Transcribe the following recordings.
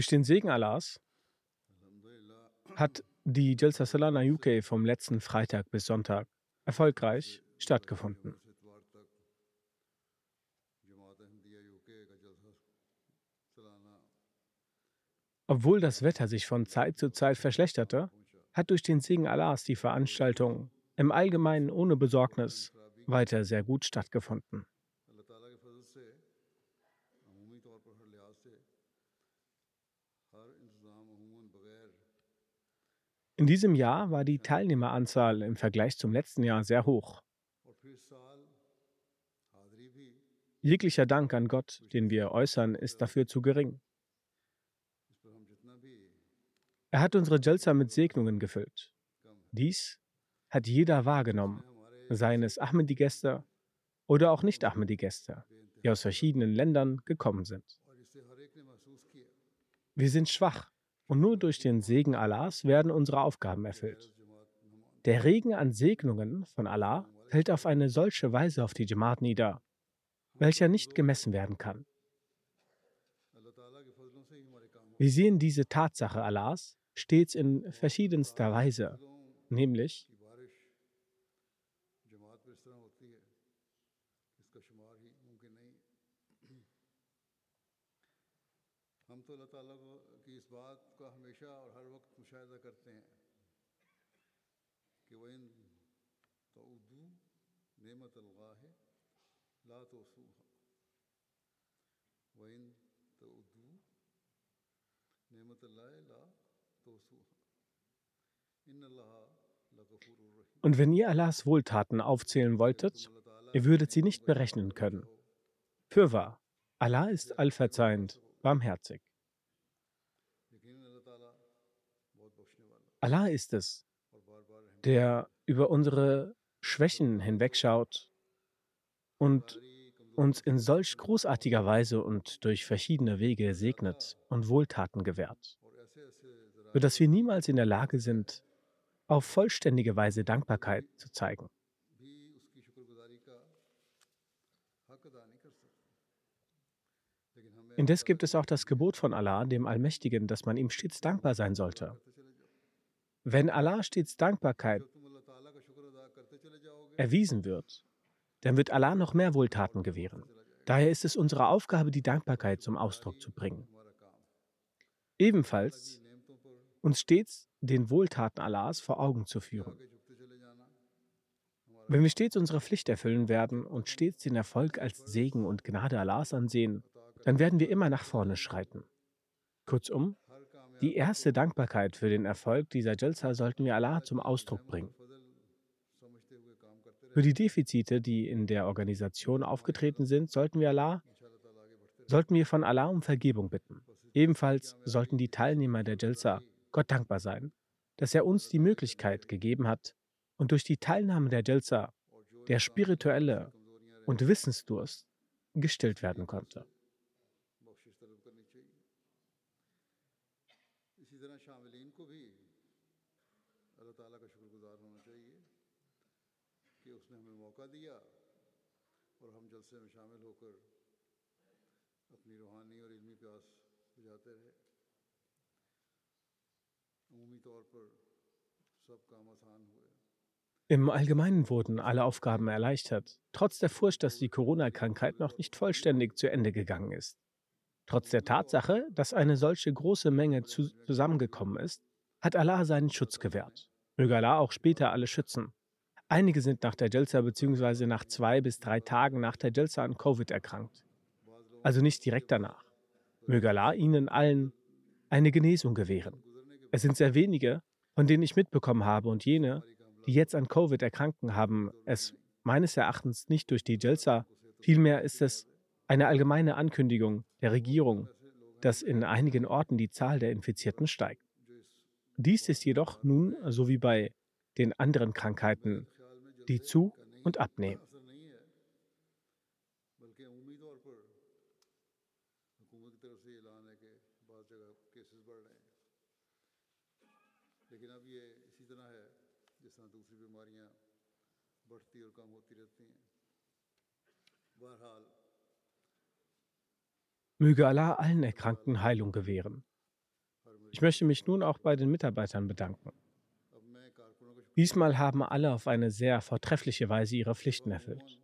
Durch den Segen Allahs hat die Jalsa Salana UK vom letzten Freitag bis Sonntag erfolgreich stattgefunden. Obwohl das Wetter sich von Zeit zu Zeit verschlechterte, hat durch den Segen Allahs die Veranstaltung im Allgemeinen ohne Besorgnis weiter sehr gut stattgefunden. In diesem Jahr war die Teilnehmeranzahl im Vergleich zum letzten Jahr sehr hoch. Jeglicher Dank an Gott, den wir äußern, ist dafür zu gering. Er hat unsere Jalsa mit Segnungen gefüllt. Dies hat jeder wahrgenommen, seien es Ahmedi-Gäste oder auch nicht Ahmedi-Gäste, die aus verschiedenen Ländern gekommen sind. Wir sind schwach und nur durch den Segen Allahs werden unsere Aufgaben erfüllt. Der Regen an Segnungen von Allah fällt auf eine solche Weise auf die Jamaat nieder, welcher nicht gemessen werden kann. Wir sehen diese Tatsache Allahs stets in verschiedenster Weise, nämlich Und wenn ihr Allahs Wohltaten aufzählen wolltet, ihr würdet sie nicht berechnen können. Fürwahr, Allah ist allverzeihend, barmherzig. Allah ist es, der über unsere Schwächen hinwegschaut und uns in solch großartiger Weise und durch verschiedene Wege segnet und Wohltaten gewährt, sodass wir niemals in der Lage sind, auf vollständige Weise Dankbarkeit zu zeigen. Indes gibt es auch das Gebot von Allah, dem Allmächtigen, dass man ihm stets dankbar sein sollte. Wenn Allah stets Dankbarkeit erwiesen wird, dann wird Allah noch mehr Wohltaten gewähren. Daher ist es unsere Aufgabe, die Dankbarkeit zum Ausdruck zu bringen. Ebenfalls uns stets den Wohltaten Allahs vor Augen zu führen. Wenn wir stets unsere Pflicht erfüllen werden und stets den Erfolg als Segen und Gnade Allahs ansehen, dann werden wir immer nach vorne schreiten. Kurzum, die erste Dankbarkeit für den Erfolg dieser Jalsa sollten wir Allah zum Ausdruck bringen. Für die Defizite, die in der Organisation aufgetreten sind, sollten wir Allah, sollten wir von Allah um Vergebung bitten. Ebenfalls sollten die Teilnehmer der Jalsa Gott dankbar sein, dass er uns die Möglichkeit gegeben hat und durch die Teilnahme der Jalsa der spirituelle und Wissensdurst gestillt werden konnte. Im Allgemeinen wurden alle Aufgaben erleichtert, trotz der Furcht, dass die Corona-Krankheit noch nicht vollständig zu Ende gegangen ist. Trotz der Tatsache, dass eine solche große Menge zu zusammengekommen ist, hat Allah seinen Schutz gewährt. Möge Allah auch später alle schützen. Einige sind nach der Jalsa bzw. nach zwei bis drei Tagen nach der Jalsa an Covid erkrankt. Also nicht direkt danach. Möge Allah ihnen allen eine Genesung gewähren. Es sind sehr wenige, von denen ich mitbekommen habe und jene, die jetzt an Covid erkranken, haben es meines Erachtens nicht durch die Jalsa, vielmehr ist es eine allgemeine Ankündigung der Regierung, dass in einigen Orten die Zahl der Infizierten steigt. Dies ist jedoch nun, so wie bei den anderen Krankheiten, die zu und abnehmen. Möge Allah allen Erkrankten Heilung gewähren. Ich möchte mich nun auch bei den Mitarbeitern bedanken. Diesmal haben alle auf eine sehr vortreffliche Weise ihre Pflichten erfüllt.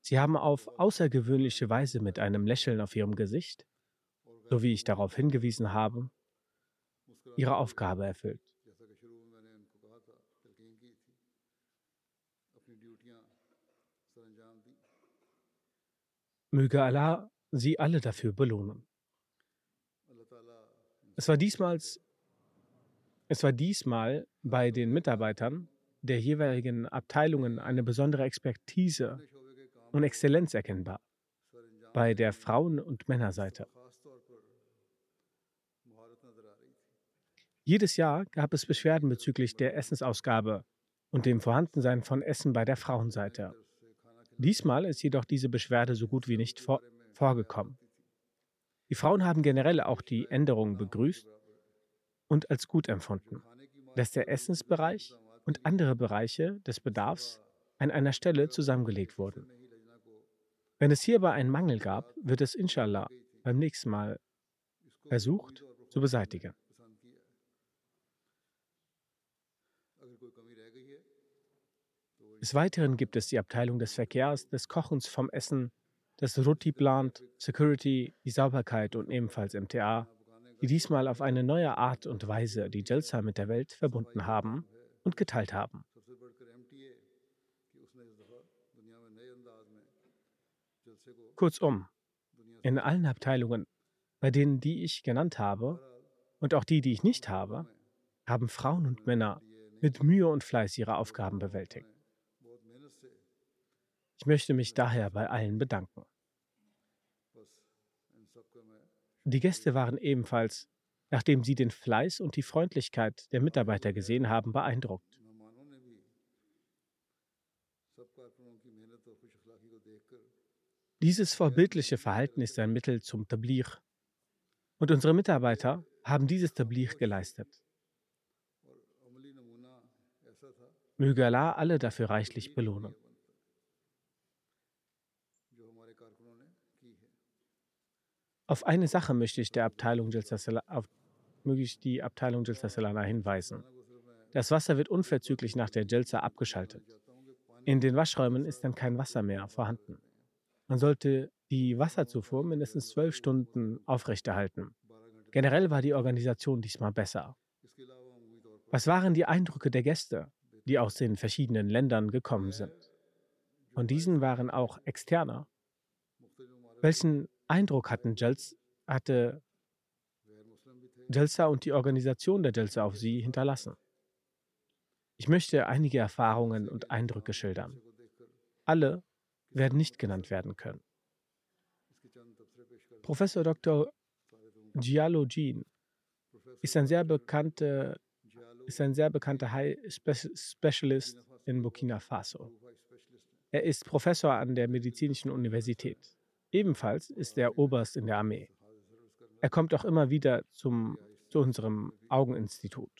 Sie haben auf außergewöhnliche Weise mit einem Lächeln auf ihrem Gesicht, so wie ich darauf hingewiesen habe, ihre Aufgabe erfüllt. Möge Allah sie alle dafür belohnen. Es war diesmals es war diesmal bei den Mitarbeitern der jeweiligen Abteilungen eine besondere Expertise und Exzellenz erkennbar, bei der Frauen- und Männerseite. Jedes Jahr gab es Beschwerden bezüglich der Essensausgabe und dem Vorhandensein von Essen bei der Frauenseite. Diesmal ist jedoch diese Beschwerde so gut wie nicht vor vorgekommen. Die Frauen haben generell auch die Änderungen begrüßt und als gut empfunden, dass der Essensbereich und andere Bereiche des Bedarfs an einer Stelle zusammengelegt wurden. Wenn es hierbei einen Mangel gab, wird es inshallah beim nächsten Mal versucht zu beseitigen. Des Weiteren gibt es die Abteilung des Verkehrs, des Kochens vom Essen, des Roti-Plant, Security, die Sauberkeit und ebenfalls MTA, die diesmal auf eine neue Art und Weise die Jalsa mit der Welt verbunden haben und geteilt haben. Kurzum, in allen Abteilungen, bei denen die ich genannt habe und auch die, die ich nicht habe, haben Frauen und Männer mit Mühe und Fleiß ihre Aufgaben bewältigt. Ich möchte mich daher bei allen bedanken. Die Gäste waren ebenfalls, nachdem sie den Fleiß und die Freundlichkeit der Mitarbeiter gesehen haben, beeindruckt. Dieses vorbildliche Verhalten ist ein Mittel zum Tablir. Und unsere Mitarbeiter haben dieses Tablir geleistet. Möge Allah alle dafür reichlich belohnen. Auf eine Sache möchte ich der Abteilung auf möglichst die Abteilung Jalsasalana hinweisen. Das Wasser wird unverzüglich nach der Jelsa abgeschaltet. In den Waschräumen ist dann kein Wasser mehr vorhanden. Man sollte die Wasserzufuhr mindestens zwölf Stunden aufrechterhalten. Generell war die Organisation diesmal besser. Was waren die Eindrücke der Gäste, die aus den verschiedenen Ländern gekommen sind? Von diesen waren auch Externer. Welchen Eindruck hatten, Jals, hatte Jalsa und die Organisation der Jalsa auf sie hinterlassen. Ich möchte einige Erfahrungen und Eindrücke schildern. Alle werden nicht genannt werden können. Professor Dr. Giallo Jean ist ein sehr bekannter ist ein sehr bekannter High Specialist in Burkina Faso. Er ist Professor an der Medizinischen Universität. Ebenfalls ist er Oberst in der Armee. Er kommt auch immer wieder zum, zu unserem Augeninstitut.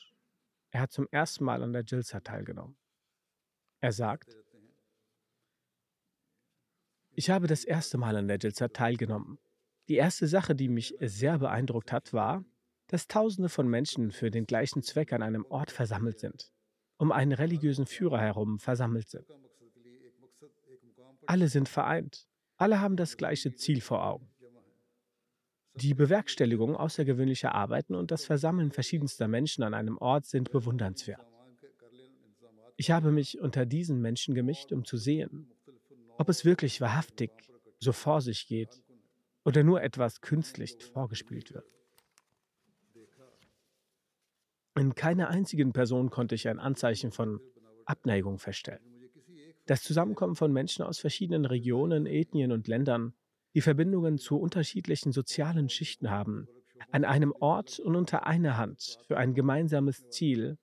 er hat zum ersten Mal an der Jilsa teilgenommen. Er sagt, ich habe das erste Mal an der Jilsa teilgenommen. Die erste Sache, die mich sehr beeindruckt hat, war, dass Tausende von Menschen für den gleichen Zweck an einem Ort versammelt sind, um einen religiösen Führer herum versammelt sind. Alle sind vereint, alle haben das gleiche Ziel vor Augen. Die Bewerkstelligung außergewöhnlicher Arbeiten und das Versammeln verschiedenster Menschen an einem Ort sind bewundernswert. Ich habe mich unter diesen Menschen gemischt, um zu sehen, ob es wirklich wahrhaftig so vor sich geht oder nur etwas künstlich vorgespielt wird. In keiner einzigen Person konnte ich ein Anzeichen von Abneigung feststellen. Das Zusammenkommen von Menschen aus verschiedenen Regionen, Ethnien und Ländern, die Verbindungen zu unterschiedlichen sozialen Schichten haben, an einem Ort und unter einer Hand für ein gemeinsames Ziel,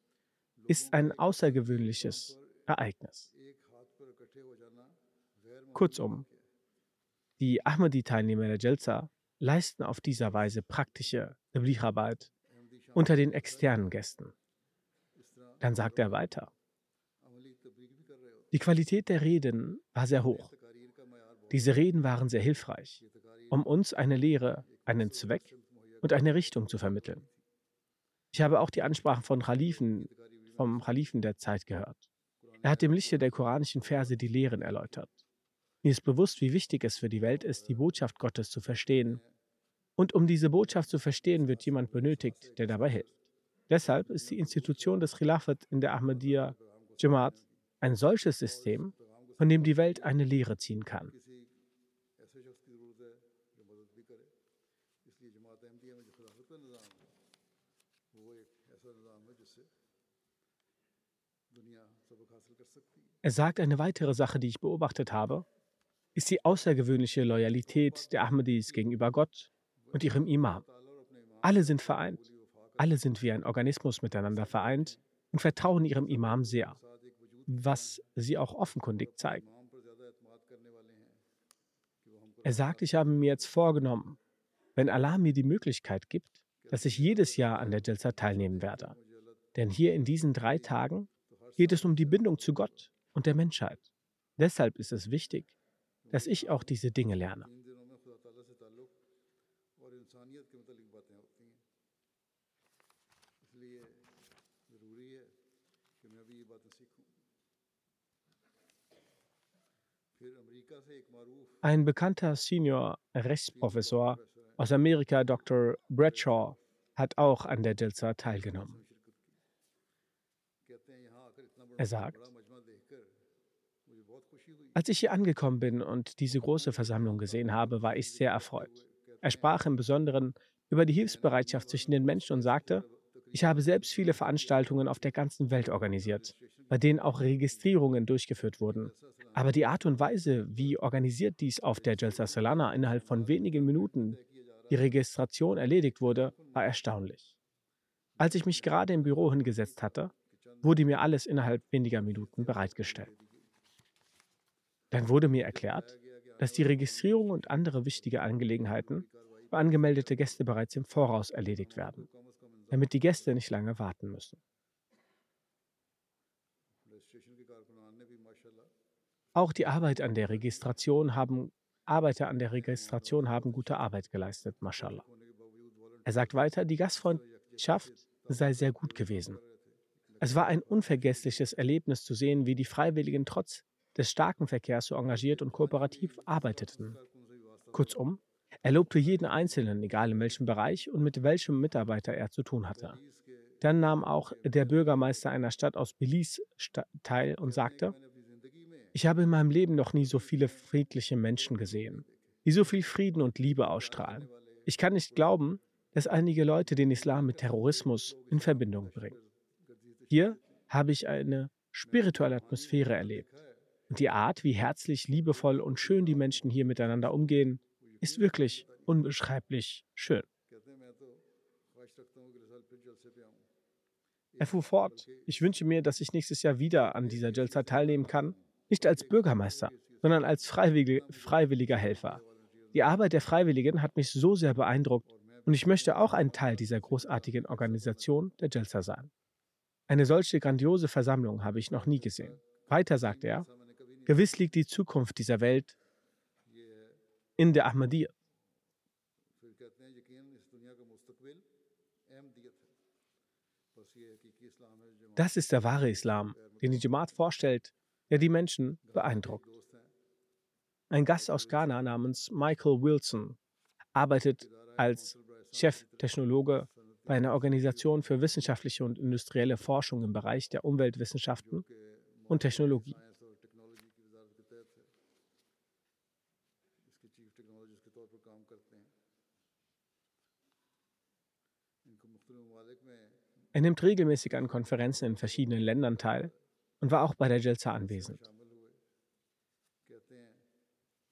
ist ein außergewöhnliches Ereignis. Kurzum, die Ahmadi-Teilnehmer der Jelza leisten auf dieser Weise praktische Tabligh-Arbeit unter den externen Gästen. Dann sagt er weiter. Die Qualität der Reden war sehr hoch. Diese Reden waren sehr hilfreich, um uns eine Lehre, einen Zweck und eine Richtung zu vermitteln. Ich habe auch die Ansprachen von Khalifen, vom Khalifen der Zeit gehört. Er hat im Lichte der koranischen Verse die Lehren erläutert. Mir ist bewusst, wie wichtig es für die Welt ist, die Botschaft Gottes zu verstehen und um diese Botschaft zu verstehen, wird jemand benötigt, der dabei hilft. Deshalb ist die Institution des Khilafat in der Ahmadiyya Jamaat ein solches System, von dem die Welt eine Lehre ziehen kann. Er sagt eine weitere Sache, die ich beobachtet habe, ist die außergewöhnliche Loyalität der Ahmadis gegenüber Gott und ihrem Imam. Alle sind vereint. Alle sind wie ein Organismus miteinander vereint und vertrauen ihrem Imam sehr, was sie auch offenkundig zeigen. Er sagt, ich habe mir jetzt vorgenommen, wenn Allah mir die Möglichkeit gibt, dass ich jedes Jahr an der Jalsa teilnehmen werde. Denn hier in diesen drei Tagen geht es um die Bindung zu Gott und der Menschheit. Deshalb ist es wichtig, dass ich auch diese Dinge lerne. Ein bekannter Senior-Rechtsprofessor aus Amerika, Dr. Bradshaw, hat auch an der Jalsa teilgenommen. Er sagt, als ich hier angekommen bin und diese große Versammlung gesehen habe, war ich sehr erfreut. Er sprach im Besonderen über die Hilfsbereitschaft zwischen den Menschen und sagte, ich habe selbst viele Veranstaltungen auf der ganzen Welt organisiert, bei denen auch Registrierungen durchgeführt wurden. Aber die Art und Weise, wie organisiert dies auf der Jalsa Salana innerhalb von wenigen Minuten die Registration erledigt wurde, war erstaunlich. Als ich mich gerade im Büro hingesetzt hatte, wurde mir alles innerhalb weniger Minuten bereitgestellt. Dann wurde mir erklärt, dass die Registrierung und andere wichtige Angelegenheiten für angemeldete Gäste bereits im Voraus erledigt werden damit die Gäste nicht lange warten müssen. Auch die Arbeit an der Registration haben Arbeiter an der Registration haben gute Arbeit geleistet, mashallah. Er sagt weiter, die Gastfreundschaft sei sehr gut gewesen. Es war ein unvergessliches Erlebnis zu sehen, wie die Freiwilligen trotz des starken Verkehrs so engagiert und kooperativ arbeiteten. Kurzum, er lobte jeden Einzelnen, egal in welchem Bereich und mit welchem Mitarbeiter er zu tun hatte. Dann nahm auch der Bürgermeister einer Stadt aus Belize teil und sagte, ich habe in meinem Leben noch nie so viele friedliche Menschen gesehen, die so viel Frieden und Liebe ausstrahlen. Ich kann nicht glauben, dass einige Leute den Islam mit Terrorismus in Verbindung bringen. Hier habe ich eine spirituelle Atmosphäre erlebt. Und die Art, wie herzlich, liebevoll und schön die Menschen hier miteinander umgehen, ist wirklich unbeschreiblich schön. Er fuhr fort, ich wünsche mir, dass ich nächstes Jahr wieder an dieser Jalsa teilnehmen kann, nicht als Bürgermeister, sondern als freiwillige, freiwilliger Helfer. Die Arbeit der Freiwilligen hat mich so sehr beeindruckt und ich möchte auch ein Teil dieser großartigen Organisation der Jalsa sein. Eine solche grandiose Versammlung habe ich noch nie gesehen. Weiter sagt er, gewiss liegt die Zukunft dieser Welt in der Ahmadiyya. Das ist der wahre Islam, den die Jamaat vorstellt, der die Menschen beeindruckt. Ein Gast aus Ghana namens Michael Wilson arbeitet als Cheftechnologe bei einer Organisation für wissenschaftliche und industrielle Forschung im Bereich der Umweltwissenschaften und Technologie. Er nimmt regelmäßig an Konferenzen in verschiedenen Ländern teil und war auch bei der Jelza anwesend.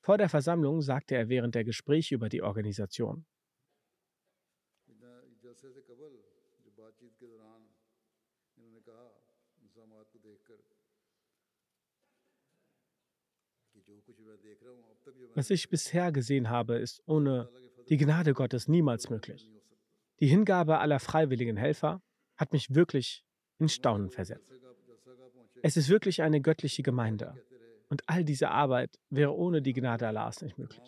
Vor der Versammlung sagte er während der Gespräche über die Organisation, Was ich bisher gesehen habe, ist ohne die Gnade Gottes niemals möglich. Die Hingabe aller freiwilligen Helfer hat mich wirklich in Staunen versetzt. Es ist wirklich eine göttliche Gemeinde. Und all diese Arbeit wäre ohne die Gnade Allahs nicht möglich.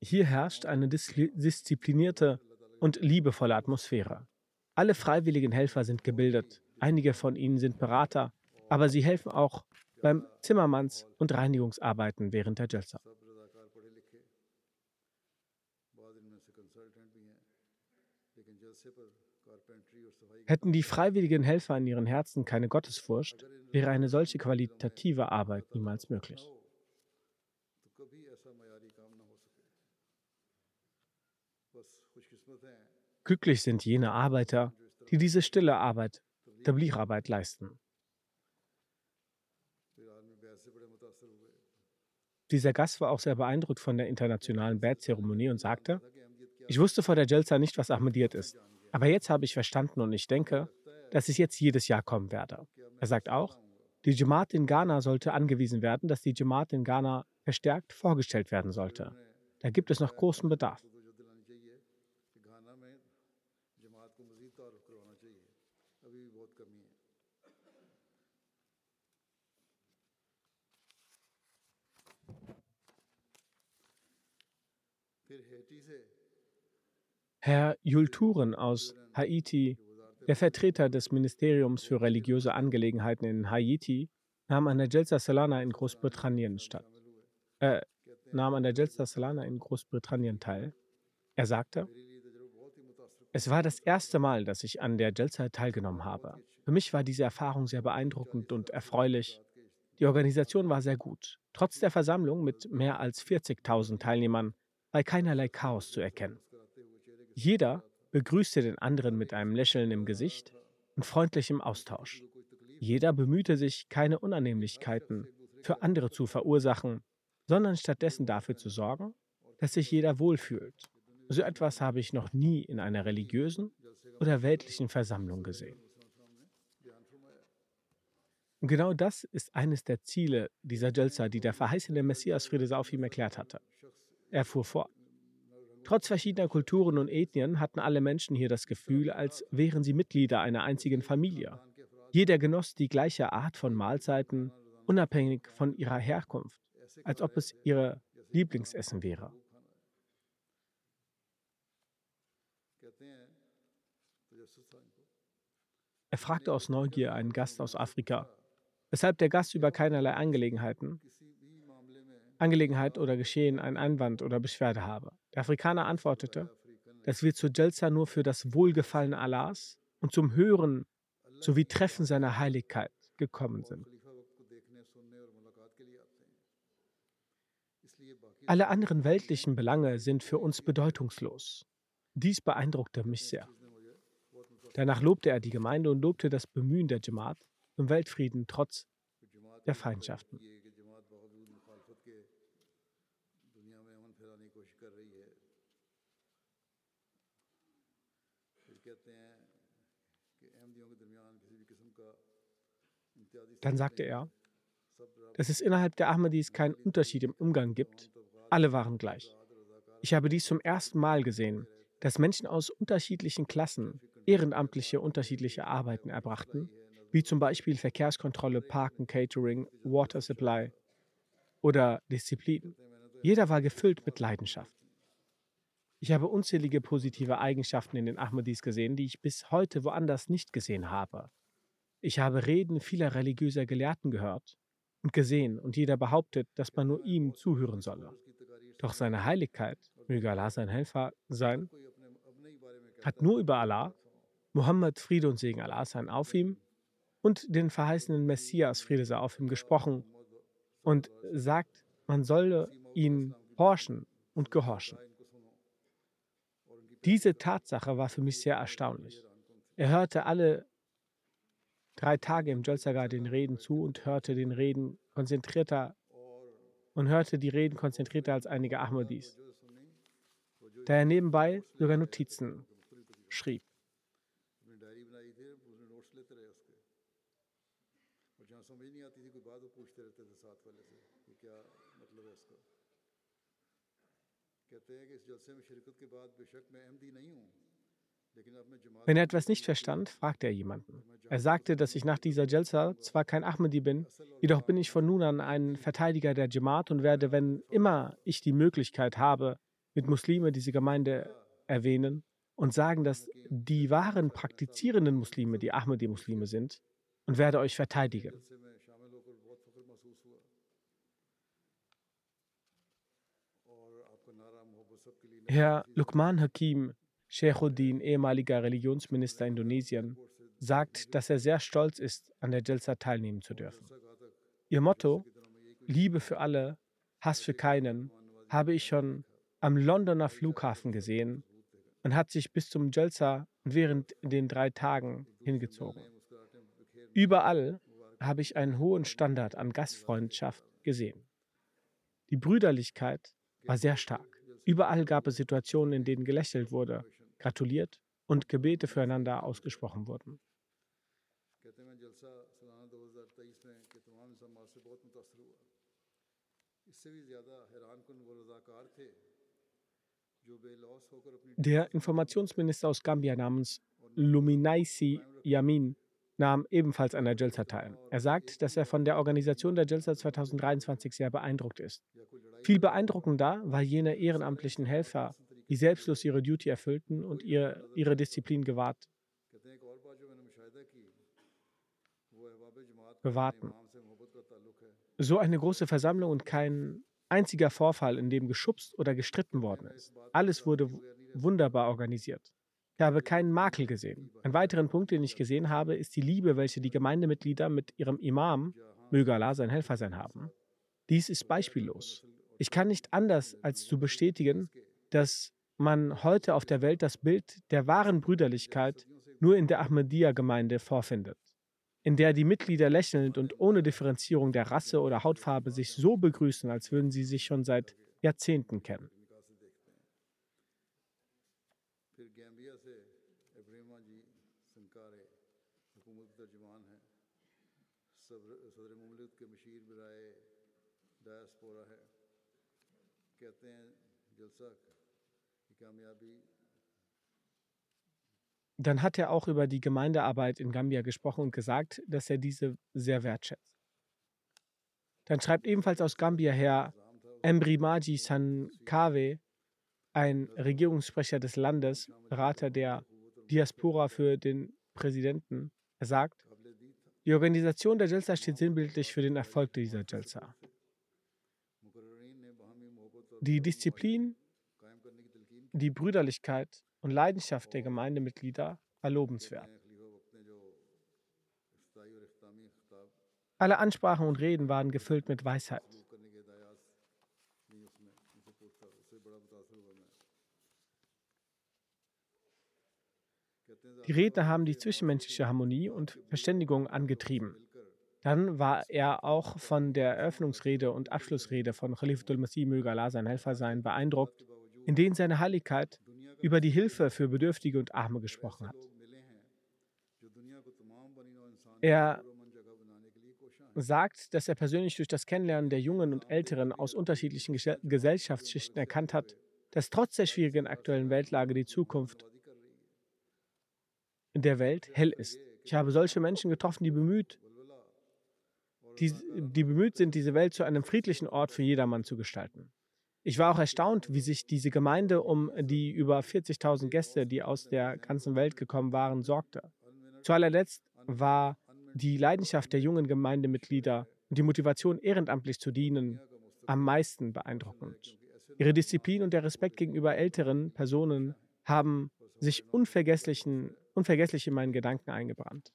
Hier herrscht eine disziplinierte und liebevolle Atmosphäre. Alle freiwilligen Helfer sind gebildet, einige von ihnen sind Berater, aber sie helfen auch beim Zimmermanns- und Reinigungsarbeiten während der Jalsa. Hätten die freiwilligen Helfer in ihren Herzen keine Gottesfurcht, wäre eine solche qualitative Arbeit niemals möglich. Glücklich sind jene Arbeiter, die diese stille Arbeit, Tabligh-Arbeit leisten. Dieser Gast war auch sehr beeindruckt von der internationalen Bad-Zeremonie und sagte, ich wusste vor der Jelza nicht, was Ahmadiyyat ist. Aber jetzt habe ich verstanden und ich denke, dass ich jetzt jedes Jahr kommen werde. Er sagt auch, die Jamaat in Ghana sollte angewiesen werden, dass die Jamaat in Ghana verstärkt vorgestellt werden sollte. Da gibt es noch großen Bedarf. Herr Julturen aus Haiti, der Vertreter des Ministeriums für religiöse Angelegenheiten in Haiti, nahm an der Jelsa Salana in Großbritannien statt. Äh, nahm an der Jelsa Salana in Großbritannien teil. Er sagte, es war das erste Mal, dass ich an der Jelsa teilgenommen habe. Für mich war diese Erfahrung sehr beeindruckend und erfreulich. Die Organisation war sehr gut. Trotz der Versammlung mit mehr als 40.000 Teilnehmern war keinerlei Chaos zu erkennen. Jeder begrüßte den anderen mit einem Lächeln im Gesicht und freundlichem Austausch. Jeder bemühte sich, keine Unannehmlichkeiten für andere zu verursachen, sondern stattdessen dafür zu sorgen, dass sich jeder wohlfühlt. So etwas habe ich noch nie in einer religiösen oder weltlichen Versammlung gesehen. Und genau das ist eines der Ziele dieser Jalsa, die der verheißene Messias Friede auf ihm erklärt hatte. Er fuhr fort. Trotz verschiedener Kulturen und Ethnien hatten alle Menschen hier das Gefühl, als wären sie Mitglieder einer einzigen Familie. Jeder genoss die gleiche Art von Mahlzeiten, unabhängig von ihrer Herkunft, als ob es ihr Lieblingsessen wäre. Er fragte aus Neugier einen Gast aus Afrika, weshalb der Gast über keinerlei Angelegenheiten Angelegenheit oder Geschehen einen Einwand oder Beschwerde habe. Der Afrikaner antwortete, dass wir zu Jelza nur für das Wohlgefallen Allahs und zum Hören sowie Treffen seiner Heiligkeit gekommen sind. Alle anderen weltlichen Belange sind für uns bedeutungslos. Dies beeindruckte mich sehr. Danach lobte er die Gemeinde und lobte das Bemühen der Jamaat um Weltfrieden trotz der Feindschaften. Dann sagte er, dass es innerhalb der Ahmadis keinen Unterschied im Umgang gibt. Alle waren gleich. Ich habe dies zum ersten Mal gesehen, dass Menschen aus unterschiedlichen Klassen ehrenamtliche unterschiedliche Arbeiten erbrachten, wie zum Beispiel Verkehrskontrolle, Parken, Catering, Water Supply oder Disziplin. Jeder war gefüllt mit Leidenschaft. Ich habe unzählige positive Eigenschaften in den Ahmadis gesehen, die ich bis heute woanders nicht gesehen habe. Ich habe Reden vieler religiöser Gelehrten gehört und gesehen, und jeder behauptet, dass man nur ihm zuhören solle. Doch seine Heiligkeit, möge Allah sein Helfer sein, hat nur über Allah, Muhammad Friede und Segen Allah sein auf ihm und den verheißenen Messias Friede sei auf ihm gesprochen und sagt, man solle ihn horchen und gehorchen. Diese Tatsache war für mich sehr erstaunlich. Er hörte alle drei Tage im Jalsagar den Reden zu und hörte den Reden konzentrierter und hörte die Reden konzentrierter als einige Ahmadis. Da er nebenbei sogar Notizen schrieb. Wenn er etwas nicht verstand, fragte er jemanden. Er sagte, dass ich nach dieser Jalsa zwar kein Ahmadi bin, jedoch bin ich von nun an ein Verteidiger der Jamaat und werde, wenn immer ich die Möglichkeit habe, mit Muslime diese Gemeinde erwähnen und sagen, dass die wahren praktizierenden Muslime die Ahmadi-Muslime sind und werde euch verteidigen. Herr Lukman Hakim, Sheikhuddin, ehemaliger Religionsminister Indonesien, sagt, dass er sehr stolz ist, an der Jalsa teilnehmen zu dürfen. Ihr Motto, Liebe für alle, Hass für keinen, habe ich schon am Londoner Flughafen gesehen und hat sich bis zum Jalsa während den drei Tagen hingezogen. Überall habe ich einen hohen Standard an Gastfreundschaft gesehen. Die Brüderlichkeit war sehr stark. Überall gab es Situationen, in denen gelächelt wurde, gratuliert und Gebete füreinander ausgesprochen wurden. Der Informationsminister aus Gambia namens Luminaisi Yamin nahm ebenfalls an der Jalsa teil. Er sagt, dass er von der Organisation der Jalsa 2023 sehr beeindruckt ist. Viel beeindruckender war jene ehrenamtlichen Helfer, die selbstlos ihre Duty erfüllten und ihr, ihre Disziplin gewahrt, bewahrten. So eine große Versammlung und kein einziger Vorfall, in dem geschubst oder gestritten worden ist. Alles wurde wunderbar organisiert. Ich habe keinen Makel gesehen. Ein weiterer Punkt, den ich gesehen habe, ist die Liebe, welche die Gemeindemitglieder mit ihrem Imam, möge Allah sein Helfer sein, haben. Dies ist beispiellos. Ich kann nicht anders als zu bestätigen, dass man heute auf der Welt das Bild der wahren Brüderlichkeit nur in der Ahmadiyya-Gemeinde vorfindet, in der die Mitglieder lächelnd und ohne Differenzierung der Rasse oder Hautfarbe sich so begrüßen, als würden sie sich schon seit Jahrzehnten kennen. Dann hat er auch über die Gemeindearbeit in Gambia gesprochen und gesagt, dass er diese sehr wertschätzt. Dann schreibt ebenfalls aus Gambia her Embri Maji Sankawe, ein Regierungssprecher des Landes, Berater der Diaspora für den Präsidenten. Er sagt, die Organisation der Jalsa steht sinnbildlich für den Erfolg dieser Jalsa. Die Disziplin, die Brüderlichkeit und Leidenschaft der Gemeindemitglieder war lobenswert. Alle Ansprachen und Reden waren gefüllt mit Weisheit. Die Redner haben die zwischenmenschliche Harmonie und Verständigung angetrieben. Dann war er auch von der Eröffnungsrede und Abschlussrede von Khalifatul Masih möge Allah sein Helfer sein beeindruckt, in denen seine Heiligkeit über die Hilfe für Bedürftige und Arme gesprochen hat. Er sagt, dass er persönlich durch das Kennenlernen der Jungen und Älteren aus unterschiedlichen Gesellschaftsschichten erkannt hat, dass trotz der schwierigen aktuellen Weltlage die Zukunft der Welt hell ist. Ich habe solche Menschen getroffen, die bemüht, die, die bemüht sind, diese Welt zu einem friedlichen Ort für jedermann zu gestalten. Ich war auch erstaunt, wie sich diese Gemeinde um die über 40.000 Gäste, die aus der ganzen Welt gekommen waren, sorgte. Zu allerletzt war die Leidenschaft der jungen Gemeindemitglieder und die Motivation, ehrenamtlich zu dienen, am meisten beeindruckend. Ihre Disziplin und der Respekt gegenüber älteren Personen haben sich unvergesslich in meinen Gedanken eingebrannt.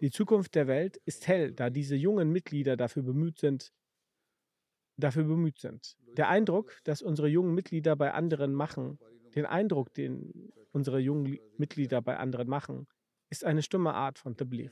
Die Zukunft der Welt ist hell, da diese jungen Mitglieder dafür bemüht sind, dafür bemüht sind. Der Eindruck, dass unsere jungen Mitglieder bei anderen machen, den Eindruck, den unsere jungen Mitglieder bei anderen machen, ist eine stumme Art von Tabligh.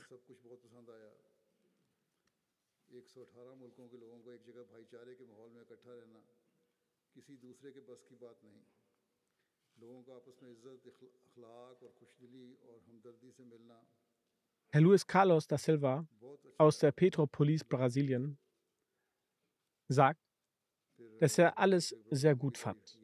Herr Luis Carlos da Silva aus der Petropolis Brasilien sagt, dass er alles sehr gut fand.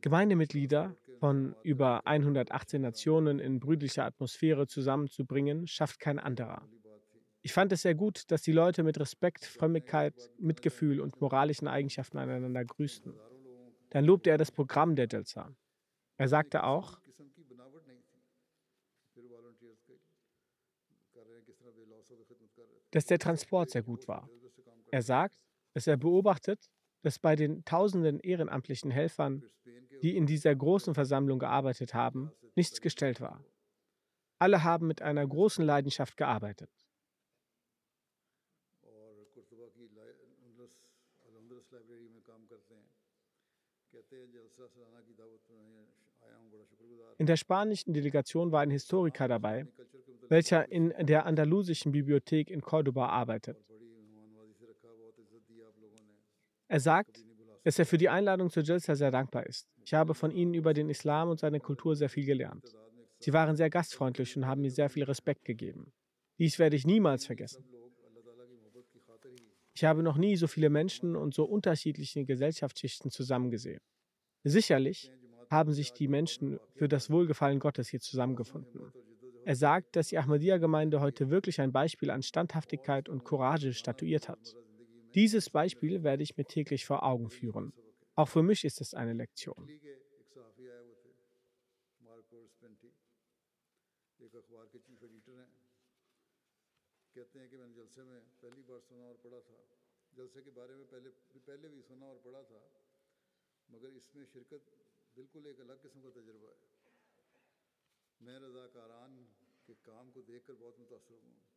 Gemeindemitglieder von über 118 Nationen in brüdlicher Atmosphäre zusammenzubringen, schafft kein anderer. Ich fand es sehr gut, dass die Leute mit Respekt, Frömmigkeit, Mitgefühl und moralischen Eigenschaften aneinander grüßten. Dann lobte er das Programm der Jalsa. Er sagte auch, dass der Transport sehr gut war. Er sagt, dass er beobachtet, dass bei den tausenden ehrenamtlichen Helfern, die in dieser großen Versammlung gearbeitet haben, nichts gestellt war. Alle haben mit einer großen Leidenschaft gearbeitet. In der spanischen Delegation war ein Historiker dabei, welcher in der andalusischen Bibliothek in Cordoba arbeitet. Er sagt, dass er für die Einladung zur Jalsa sehr dankbar ist. Ich habe von ihnen über den Islam und seine Kultur sehr viel gelernt. Sie waren sehr gastfreundlich und haben mir sehr viel Respekt gegeben. Dies werde ich niemals vergessen. Ich habe noch nie so viele Menschen und so unterschiedliche Gesellschaftsschichten zusammengesehen. Sicherlich haben sich die Menschen für das Wohlgefallen Gottes hier zusammengefunden. Er sagt, dass die Ahmadiyya-Gemeinde heute wirklich ein Beispiel an Standhaftigkeit und Courage statuiert hat. Dieses Beispiel werde ich mir täglich vor Augen führen. Auch für mich ist es eine Lektion. مگر اس میں شرکت بالکل ایک الگ قسم کا تجربہ ہے میں رضاکاران کے کام کو دیکھ کر بہت متاثر ہوں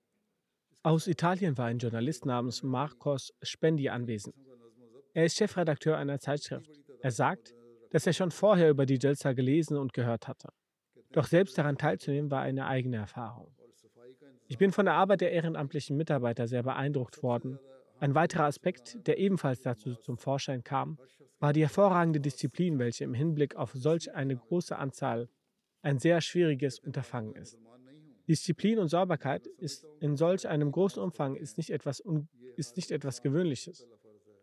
aus Italien war ein Journalist namens Marcos Spendi anwesend. Er ist Chefredakteur einer Zeitschrift. Er sagt, dass er schon vorher über die Jalsa gelesen und gehört hatte. Doch selbst daran teilzunehmen war eine eigene Erfahrung. Ich bin von der Arbeit der ehrenamtlichen Mitarbeiter sehr beeindruckt worden. Ein weiterer Aspekt, der ebenfalls dazu zum Vorschein kam, war die hervorragende Disziplin, welche im Hinblick auf solch eine große Anzahl ein sehr schwieriges Unterfangen ist. Disziplin und Sauberkeit ist in solch einem großen Umfang ist nicht etwas, ist nicht etwas Gewöhnliches.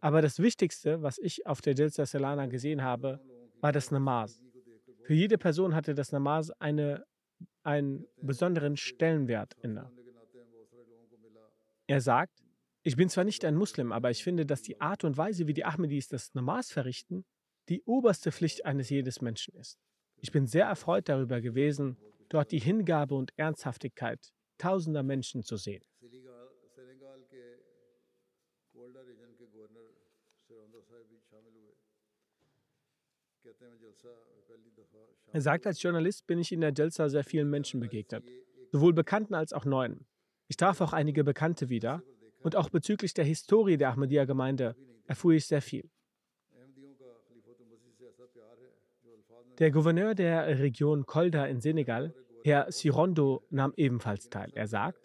Aber das Wichtigste, was ich auf der Jalsa Salana gesehen habe, war das Namaz. Für jede Person hatte das Namaz eine, einen besonderen Stellenwert inne. Er sagt, ich bin zwar nicht ein Muslim, aber ich finde, dass die Art und Weise, wie die Ahmadis das Namaz verrichten, die oberste Pflicht eines jedes Menschen ist. Ich bin sehr erfreut darüber gewesen, dort die Hingabe und Ernsthaftigkeit tausender Menschen zu sehen. Er sagt, als Journalist bin ich in der Jalsa sehr vielen Menschen begegnet, sowohl Bekannten als auch Neuen. Ich traf auch einige Bekannte wieder und auch bezüglich der Historie der Ahmadiyya-Gemeinde erfuhr ich sehr viel. Der Gouverneur der Region Kolda in Senegal, Herr Sirondo, nahm ebenfalls teil. Er sagt,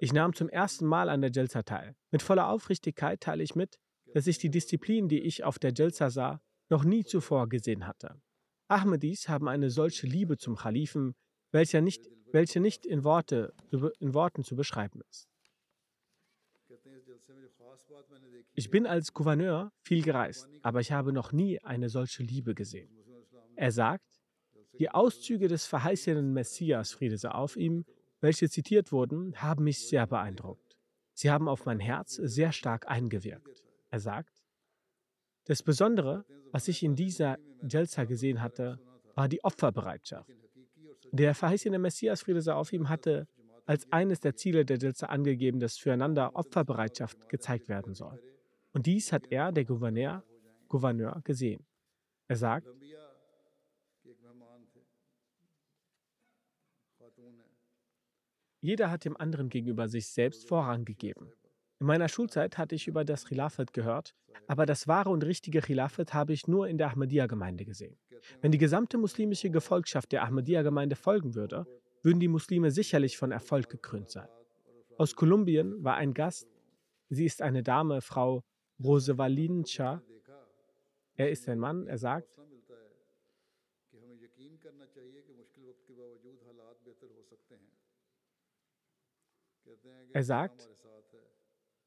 ich nahm zum ersten Mal an der Jalsa teil. Mit voller Aufrichtigkeit teile ich mit, dass ich die Disziplin, die ich auf der Jalsa sah, noch nie zuvor gesehen hatte. Ahmadis haben eine solche Liebe zum Khalifen, welche nicht, welche nicht in, Worte, in Worten zu beschreiben ist. Ich bin als Gouverneur viel gereist, aber ich habe noch nie eine solche Liebe gesehen. Er sagt, die Auszüge des verheißenen Messias, Friede sei auf ihm, welche zitiert wurden, haben mich sehr beeindruckt. Sie haben auf mein Herz sehr stark eingewirkt. Er sagt, das Besondere, was ich in dieser Jelza gesehen hatte, war die Opferbereitschaft. Der verheißene Messias, Friede sei auf ihm, hatte als eines der Ziele der Jelza angegeben, dass füreinander Opferbereitschaft gezeigt werden soll. Und dies hat er, der Gouverneur, Gouverneur, gesehen. Er sagt, jeder hat dem anderen gegenüber sich selbst Vorrang gegeben. In meiner Schulzeit hatte ich über das Khilafat gehört, aber das wahre und richtige Khilafat habe ich nur in der Ahmadiyya-Gemeinde gesehen. Wenn die gesamte muslimische Gefolgschaft der Ahmadiyya-Gemeinde folgen würde, würden die Muslime sicherlich von Erfolg gekrönt sein. Aus Kolumbien war ein Gast, sie ist eine Dame, Frau Rosevalincha. Er ist ein Mann, er sagt, er sagt,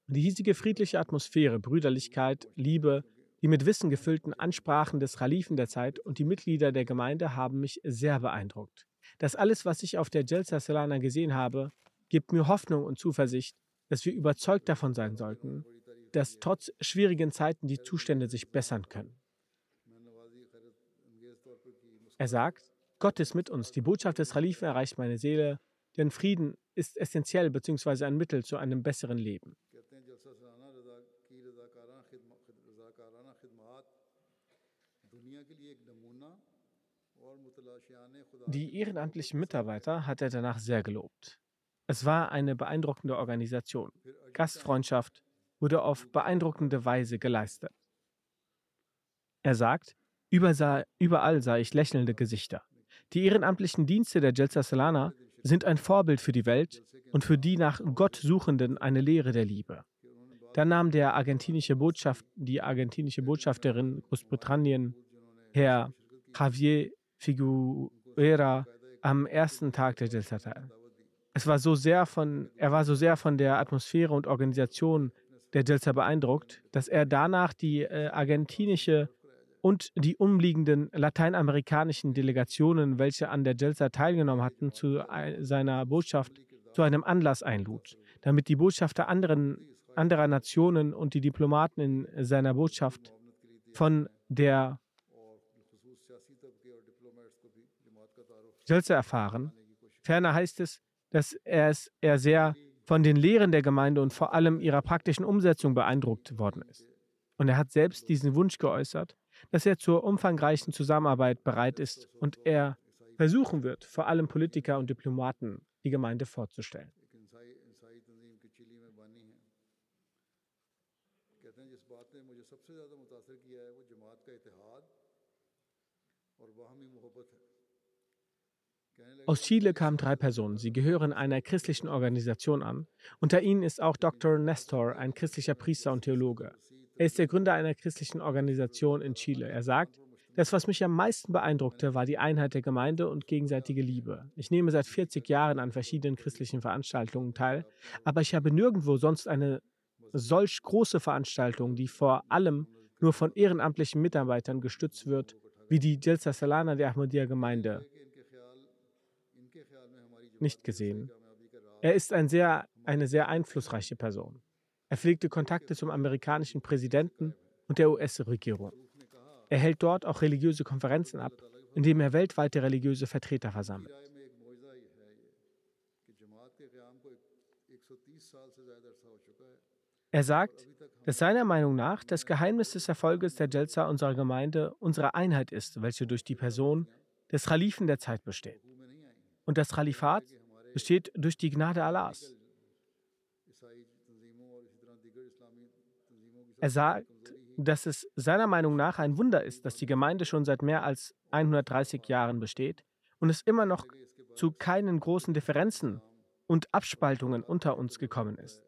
die hiesige friedliche Atmosphäre, Brüderlichkeit, Liebe, die mit Wissen gefüllten Ansprachen des Khalifen der Zeit und die Mitglieder der Gemeinde haben mich sehr beeindruckt. Das alles, was ich auf der Jelsa Salana gesehen habe, gibt mir Hoffnung und Zuversicht, dass wir überzeugt davon sein sollten, dass trotz schwierigen Zeiten die Zustände sich bessern können. Er sagt, Gott ist mit uns. Die Botschaft des Khalifen erreicht meine Seele, denn Frieden ist essentiell bzw. ein Mittel zu einem besseren Leben. Die ehrenamtlichen Mitarbeiter hat er danach sehr gelobt. Es war eine beeindruckende Organisation. Gastfreundschaft wurde auf beeindruckende Weise geleistet. Er sagt, überall sah ich lächelnde Gesichter. Die ehrenamtlichen Dienste der Jelsa Salana sind ein Vorbild für die Welt und für die nach Gott Suchenden eine Lehre der Liebe. Dann nahm der argentinische Botschaft, die argentinische Botschafterin Großbritannien, Herr Javier Figuera am ersten Tag der Delta teil. Es war so sehr von, er war so sehr von der Atmosphäre und Organisation der Delta beeindruckt, dass er danach die äh, argentinische und die umliegenden lateinamerikanischen Delegationen, welche an der Jelsa teilgenommen hatten, zu seiner Botschaft zu einem Anlass einlud, damit die Botschafter anderen, anderer Nationen und die Diplomaten in seiner Botschaft von der Jelsa erfahren. Ferner heißt es, dass er, es, er sehr von den Lehren der Gemeinde und vor allem ihrer praktischen Umsetzung beeindruckt worden ist. Und er hat selbst diesen Wunsch geäußert, dass er zur umfangreichen Zusammenarbeit bereit ist und er versuchen wird, vor allem Politiker und Diplomaten die Gemeinde vorzustellen. Aus Chile kamen drei Personen. Sie gehören einer christlichen Organisation an. Unter ihnen ist auch Dr. Nestor, ein christlicher Priester und Theologe. Er ist der Gründer einer christlichen Organisation in Chile. Er sagt, das, was mich am meisten beeindruckte, war die Einheit der Gemeinde und gegenseitige Liebe. Ich nehme seit 40 Jahren an verschiedenen christlichen Veranstaltungen teil, aber ich habe nirgendwo sonst eine solch große Veranstaltung, die vor allem nur von ehrenamtlichen Mitarbeitern gestützt wird, wie die Jelsa Salana der Ahmadiyya Gemeinde nicht gesehen. Er ist ein sehr, eine sehr einflussreiche Person. Er pflegte Kontakte zum amerikanischen Präsidenten und der US-Regierung. Er hält dort auch religiöse Konferenzen ab, indem er weltweite religiöse Vertreter versammelt. Er sagt, dass seiner Meinung nach das Geheimnis des Erfolges der Jelza unserer Gemeinde unsere Einheit ist, welche durch die Person des Khalifen der Zeit besteht. Und das Khalifat besteht durch die Gnade Allahs. Er sagt, dass es seiner Meinung nach ein Wunder ist, dass die Gemeinde schon seit mehr als 130 Jahren besteht und es immer noch zu keinen großen Differenzen und Abspaltungen unter uns gekommen ist.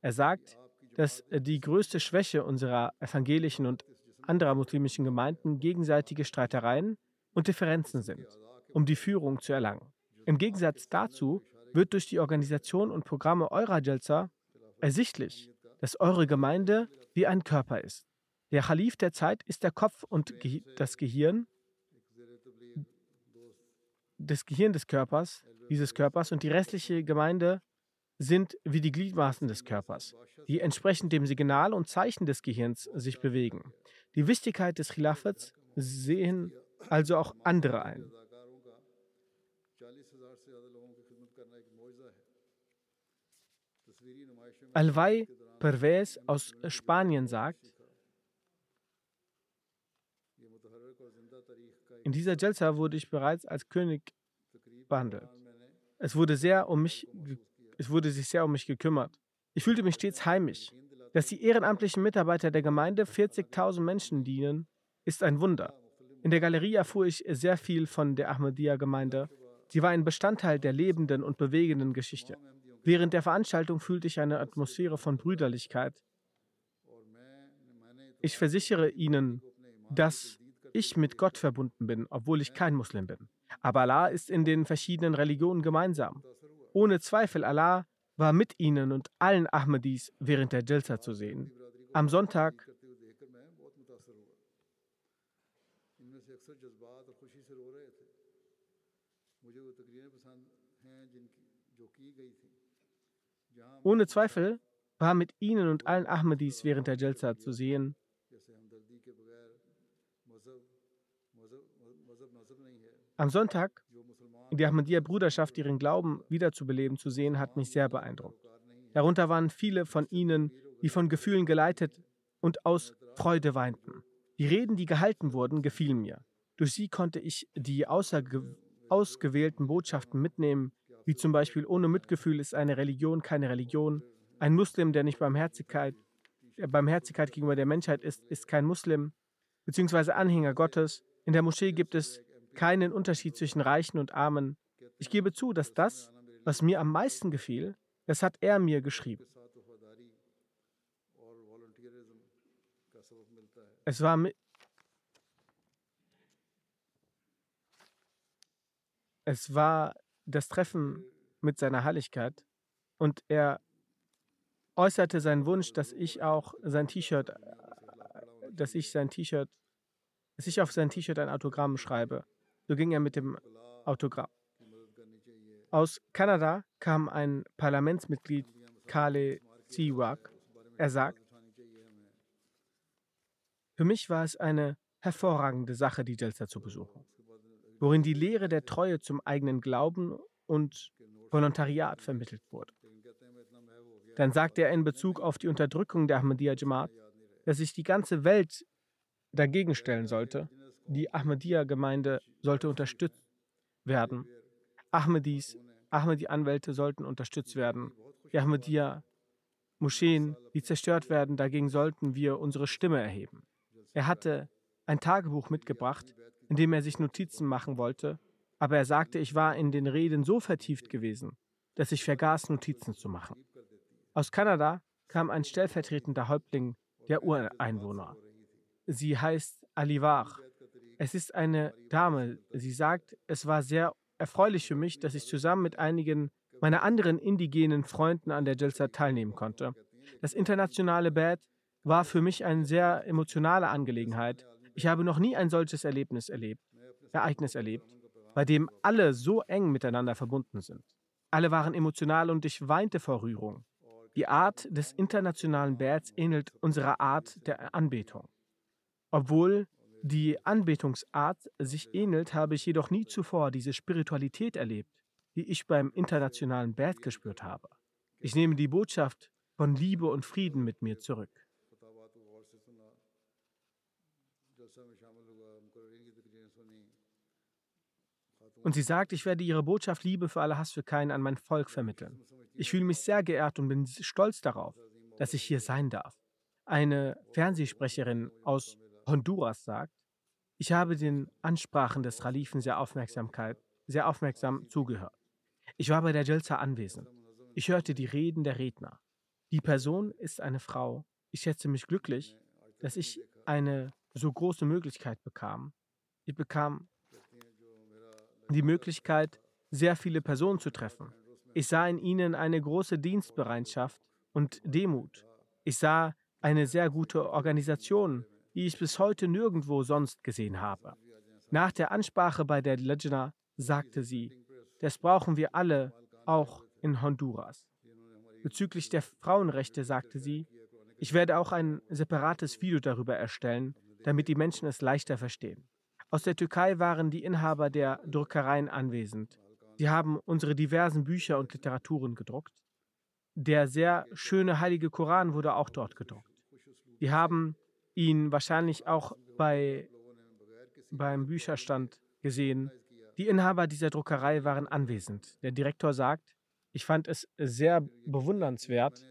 Er sagt, dass die größte Schwäche unserer evangelischen und anderer muslimischen Gemeinden gegenseitige Streitereien und Differenzen sind, um die Führung zu erlangen. Im Gegensatz dazu wird durch die Organisation und Programme eurer Jalsa ersichtlich, dass eure Gemeinde wie ein Körper ist. Der Khalif der Zeit ist der Kopf und Ge das Gehirn des Gehirn des Körpers, dieses Körpers und die restliche Gemeinde sind wie die Gliedmaßen des Körpers, die entsprechend dem Signal und Zeichen des Gehirns sich bewegen. Die Wichtigkeit des Khilafats sehen also auch andere ein. Alvay Pervez aus Spanien sagt, in dieser Jalsa wurde ich bereits als König behandelt. Es wurde, sehr um mich, es wurde sich sehr um mich gekümmert. Ich fühlte mich stets heimisch. Dass die ehrenamtlichen Mitarbeiter der Gemeinde 40.000 Menschen dienen, ist ein Wunder. In der Galerie erfuhr ich sehr viel von der Ahmadiyya-Gemeinde. Sie war ein Bestandteil der lebenden und bewegenden Geschichte. Während der Veranstaltung fühlte ich eine Atmosphäre von Brüderlichkeit. Ich versichere Ihnen, dass ich mit Gott verbunden bin, obwohl ich kein Muslim bin. Aber Allah ist in den verschiedenen Religionen gemeinsam. Ohne Zweifel, Allah war mit ihnen und allen Ahmadis während der Jalsa zu sehen. Am Sonntag ohne Zweifel war mit ihnen und allen Ahmadis während der Jalsa zu sehen. Am Sonntag die Ahmadiyya-Bruderschaft ihren Glauben wiederzubeleben zu sehen, hat mich sehr beeindruckt. Darunter waren viele von ihnen, die von Gefühlen geleitet und aus Freude weinten. Die Reden, die gehalten wurden, gefielen mir. Durch sie konnte ich die ausgewählten Botschaften mitnehmen, wie zum Beispiel ohne Mitgefühl ist eine Religion keine Religion. Ein Muslim, der nicht Barmherzigkeit, Barmherzigkeit gegenüber der Menschheit ist, ist kein Muslim, beziehungsweise Anhänger Gottes. In der Moschee gibt es keinen Unterschied zwischen Reichen und Armen. Ich gebe zu, dass das, was mir am meisten gefiel, das hat er mir geschrieben. Es war es war das Treffen mit seiner Heiligkeit und er äußerte seinen Wunsch, dass ich auch sein T-Shirt, dass ich sein T-Shirt, dass ich auf sein T-Shirt ein Autogramm schreibe. So ging er mit dem Autogramm. Aus Kanada kam ein Parlamentsmitglied, Kale Ziwak. Er sagt, für mich war es eine hervorragende Sache, die Delta zu besuchen, worin die Lehre der Treue zum eigenen Glauben und Volontariat vermittelt wurde. Dann sagte er in Bezug auf die Unterdrückung der Ahmadiyya Jamaat, dass sich die ganze Welt dagegen stellen sollte die Ahmadiyya-Gemeinde sollte unterstützt werden. Ahmadis, Ahmadi-Anwälte sollten unterstützt werden. Die Ahmadiyya-Moscheen, die zerstört werden, dagegen sollten wir unsere Stimme erheben. Er hatte ein Tagebuch mitgebracht, in dem er sich Notizen machen wollte, aber er sagte, ich war in den Reden so vertieft gewesen, dass ich vergaß, Notizen zu machen. Aus Kanada kam ein stellvertretender Häuptling der Ureinwohner. Sie heißt Alivar es ist eine Dame. Sie sagt, es war sehr erfreulich für mich, dass ich zusammen mit einigen meiner anderen indigenen Freunden an der Jalsa teilnehmen konnte. Das internationale Bad war für mich eine sehr emotionale Angelegenheit. Ich habe noch nie ein solches Erlebnis erlebt, Ereignis erlebt, bei dem alle so eng miteinander verbunden sind. Alle waren emotional und ich weinte vor Rührung. Die Art des internationalen Bads ähnelt unserer Art der Anbetung. Obwohl die Anbetungsart sich ähnelt, habe ich jedoch nie zuvor diese Spiritualität erlebt, die ich beim internationalen Bad gespürt habe. Ich nehme die Botschaft von Liebe und Frieden mit mir zurück. Und sie sagt, ich werde ihre Botschaft Liebe für alle Hass für keinen an mein Volk vermitteln. Ich fühle mich sehr geehrt und bin stolz darauf, dass ich hier sein darf. Eine Fernsehsprecherin aus Honduras sagt, ich habe den Ansprachen des Khalifen sehr, Aufmerksamkeit, sehr aufmerksam zugehört. Ich war bei der Jalsa anwesend. Ich hörte die Reden der Redner. Die Person ist eine Frau. Ich schätze mich glücklich, dass ich eine so große Möglichkeit bekam. Ich bekam die Möglichkeit, sehr viele Personen zu treffen. Ich sah in ihnen eine große Dienstbereitschaft und Demut. Ich sah eine sehr gute Organisation, die ich bis heute nirgendwo sonst gesehen habe. Nach der Ansprache bei der Lejna sagte sie, das brauchen wir alle, auch in Honduras. Bezüglich der Frauenrechte sagte sie, ich werde auch ein separates Video darüber erstellen, damit die Menschen es leichter verstehen. Aus der Türkei waren die Inhaber der Druckereien anwesend. Sie haben unsere diversen Bücher und Literaturen gedruckt. Der sehr schöne heilige Koran wurde auch dort gedruckt. Sie haben ihn wahrscheinlich auch bei, beim Bücherstand gesehen. Die Inhaber dieser Druckerei waren anwesend. Der Direktor sagt, ich fand es sehr bewundernswert,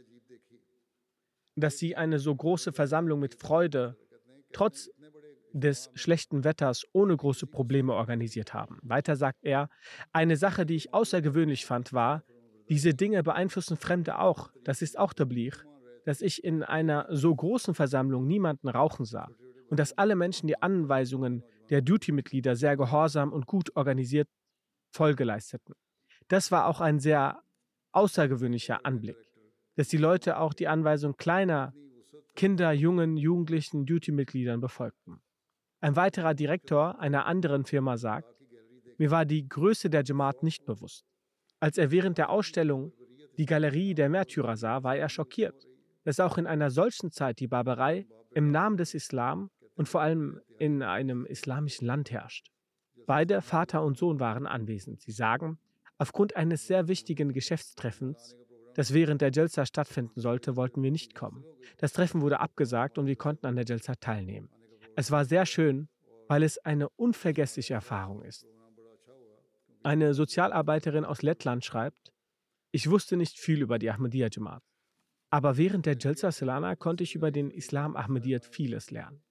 dass Sie eine so große Versammlung mit Freude, trotz des schlechten Wetters ohne große Probleme organisiert haben. Weiter sagt er, eine Sache, die ich außergewöhnlich fand, war, diese Dinge beeinflussen Fremde auch. Das ist auch Blich, dass ich in einer so großen Versammlung niemanden rauchen sah und dass alle Menschen die Anweisungen der Duty-Mitglieder sehr gehorsam und gut organisiert Folge leisteten. Das war auch ein sehr außergewöhnlicher Anblick, dass die Leute auch die Anweisung kleiner Kinder, Jungen, Jugendlichen, Duty-Mitgliedern befolgten. Ein weiterer Direktor einer anderen Firma sagt, mir war die Größe der Jamaat nicht bewusst. Als er während der Ausstellung die Galerie der Märtyrer sah, war er schockiert, dass auch in einer solchen Zeit die Barbarei im Namen des Islam und vor allem in einem islamischen Land herrscht. Beide, Vater und Sohn, waren anwesend. Sie sagen, aufgrund eines sehr wichtigen Geschäftstreffens, das während der Jalsa stattfinden sollte, wollten wir nicht kommen. Das Treffen wurde abgesagt und wir konnten an der Jalsa teilnehmen. Es war sehr schön, weil es eine unvergessliche Erfahrung ist. Eine Sozialarbeiterin aus Lettland schreibt, ich wusste nicht viel über die Ahmadiyya Jamaat. Aber während der Jalsa Salana konnte ich über den Islam Ahmadiyyat vieles lernen.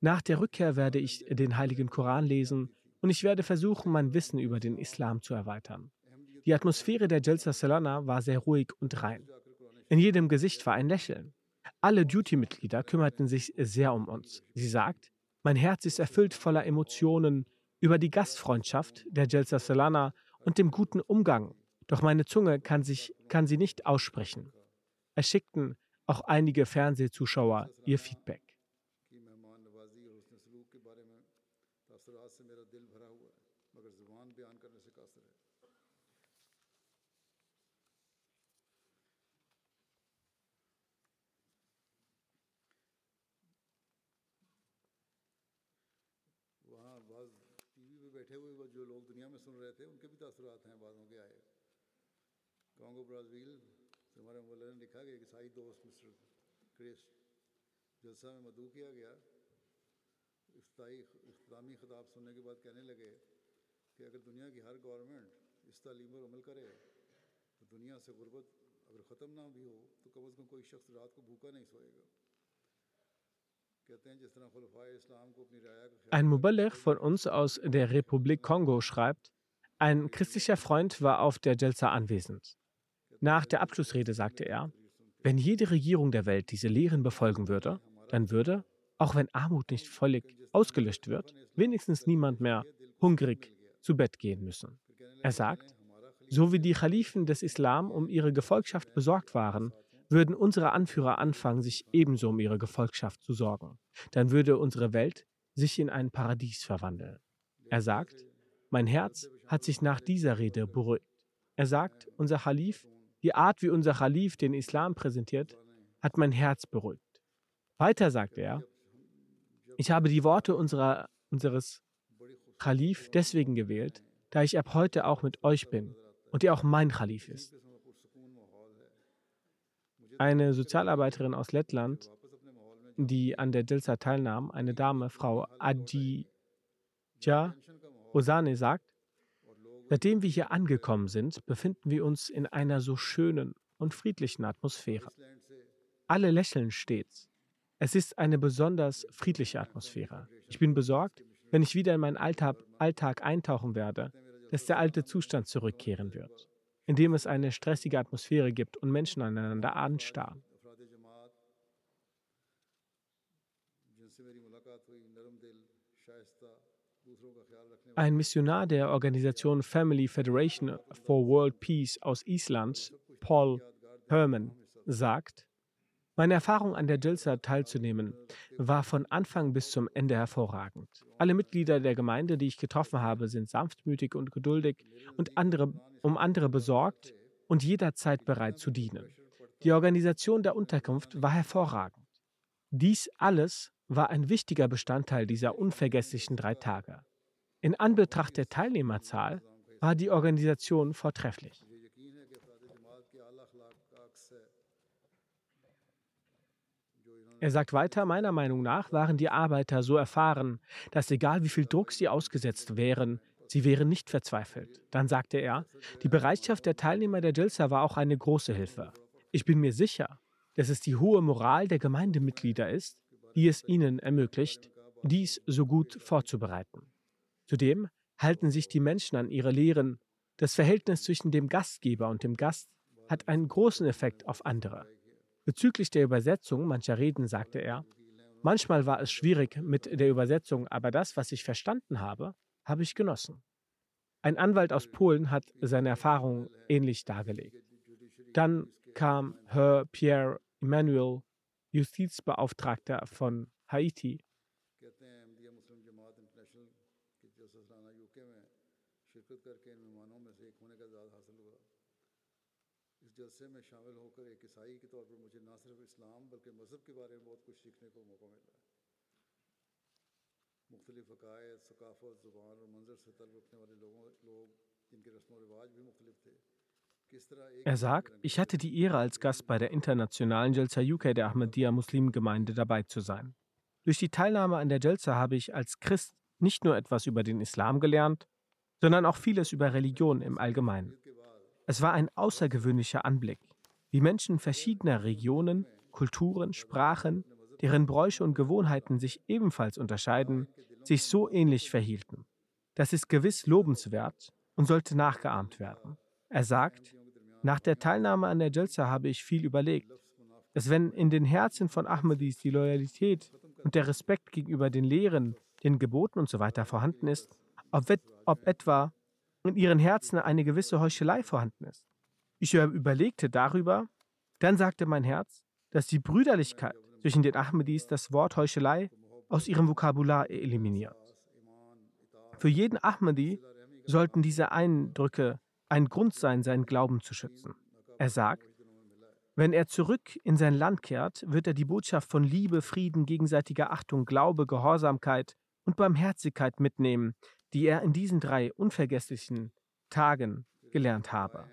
Nach der Rückkehr werde ich den Heiligen Koran lesen und ich werde versuchen, mein Wissen über den Islam zu erweitern. Die Atmosphäre der Jalsa Salana war sehr ruhig und rein. In jedem Gesicht war ein Lächeln. Alle Duty-Mitglieder kümmerten sich sehr um uns. Sie sagt, mein Herz ist erfüllt voller Emotionen über die Gastfreundschaft der Jelsa Solana und dem guten Umgang, doch meine Zunge kann, sich, kann sie nicht aussprechen. Es schickten auch einige Fernsehzuschauer ihr Feedback. थे, उनके भी तासुरात हैं, बादों के आए। Congo Brazil से हमारे मौल ने लिखा कि ईसाई दोस्त, मिस्टर क्रिस, जलसा में मदू किया गया। इख्तामी खिताब सुनने के बाद कहने लगे कि अगर दुनिया की हर गवर्नमेंट इस तालीम पर अमल करे तो दुनिया से गुर्बत अगर ख़त्म ना भी हो तो कम अज़ कम कोई शख्स रात को भूखा नहीं सोएगा। Ein Muballigh von uns aus der Republik Kongo schreibt, Ein christlicher Freund war auf der Jalsa anwesend. Nach der Abschlussrede sagte er, wenn jede Regierung der Welt diese Lehren befolgen würde, dann würde, auch wenn Armut nicht völlig ausgelöscht wird, wenigstens niemand mehr hungrig zu Bett gehen müssen. Er sagt, so wie die Khalifen des Islam um ihre Gefolgschaft besorgt waren, würden unsere Anführer anfangen, sich ebenso um ihre Gefolgschaft zu sorgen. Dann würde unsere Welt sich in ein Paradies verwandeln. Er sagt, mein Herz hat sich nach dieser Rede beruhigt. Er sagt, unser Khalif, die Art, wie unser Khalif den Islam präsentiert, hat mein Herz beruhigt. Weiter sagt er, ich habe die Worte unserer, unseres Khalif deswegen gewählt, da ich ab heute auch mit euch bin und ihr auch mein Khalif ist. Eine Sozialarbeiterin aus Lettland, die an der Dilsa teilnahm, eine Dame, Frau Adjija Osane sagt, seitdem wir hier angekommen sind, befinden wir uns in einer so schönen und friedlichen Atmosphäre. Alle lächeln stets. Es ist eine besonders friedliche Atmosphäre. Ich bin besorgt, wenn ich wieder in meinen Alltag, Alltag eintauchen werde, dass der alte Zustand zurückkehren wird, in dem es eine stressige Atmosphäre gibt und Menschen aneinander anstarren. Ein Missionar der Organisation Family Federation for World Peace aus Island, Paul Herman, sagt, Meine Erfahrung an der Jalsa teilzunehmen war von Anfang bis zum Ende hervorragend. Alle Mitglieder der Gemeinde, die ich getroffen habe, sind sanftmütig und geduldig und andere, um andere besorgt und jederzeit bereit zu dienen. Die Organisation der Unterkunft war hervorragend. Dies alles war ein wichtiger Bestandteil dieser unvergesslichen drei Tage. In Anbetracht der Teilnehmerzahl war die Organisation vortrefflich. Er sagt weiter, meiner Meinung nach waren die Arbeiter so erfahren, dass egal wie viel Druck sie ausgesetzt wären, sie wären nicht verzweifelt. Dann sagte er, die Bereitschaft der Teilnehmer der Jalsa war auch eine große Hilfe. Ich bin mir sicher, dass es die hohe Moral der Gemeindemitglieder ist, die es ihnen ermöglicht, dies so gut vorzubereiten. Zudem halten sich die Menschen an ihre Lehren. Das Verhältnis zwischen dem Gastgeber und dem Gast hat einen großen Effekt auf andere. Bezüglich der Übersetzung mancher Reden sagte er, manchmal war es schwierig mit der Übersetzung, aber das, was ich verstanden habe, habe ich genossen. Ein Anwalt aus Polen hat seine Erfahrungen ähnlich dargelegt. Dann kam Herr Pierre Emmanuel, Justizbeauftragter von Haiti, जलसे में शामिल होकर एक ईसाई के तौर पर मुझे न सिर्फ इस्लाम बल्कि मज़हब के बारे में बहुत कुछ सीखने को मौका मिला मुख्तलिफ अकायद सकाफ़त ज़ुबान और मंजर से तलब रखने वाले लोगों लोग जिनके रस्म व रिवाज भी मुख्तलिफ थे Er sagt, ich hatte die Ehre, als Gast bei der internationalen Jalsa UK der Ahmadiyya Muslimgemeinde dabei zu sein. Durch die Teilnahme an der Jalsa habe ich als Christ nicht nur etwas über den Islam gelernt, sondern auch vieles über Religion im Allgemeinen. Es war ein außergewöhnlicher Anblick, wie Menschen verschiedener Regionen, Kulturen, Sprachen, deren Bräuche und Gewohnheiten sich ebenfalls unterscheiden, sich so ähnlich verhielten. Das ist gewiss lobenswert und sollte nachgeahmt werden. Er sagt, nach der Teilnahme an der Jalsa habe ich viel überlegt, dass wenn in den Herzen von Ahmadis die Loyalität und der Respekt gegenüber den Lehren, den Geboten usw. So vorhanden ist, ob, ob etwa in ihren Herzen eine gewisse Heuchelei vorhanden ist. Ich überlegte darüber, dann sagte mein Herz, dass die Brüderlichkeit zwischen den Ahmadis das Wort Heuchelei aus ihrem Vokabular eliminiert. Für jeden Ahmadi sollten diese Eindrücke ein Grund sein, seinen Glauben zu schützen. Er sagt, wenn er zurück in sein Land kehrt, wird er die Botschaft von Liebe, Frieden, gegenseitiger Achtung, Glaube, Gehorsamkeit und Barmherzigkeit mitnehmen, die er in diesen drei unvergesslichen Tagen gelernt habe.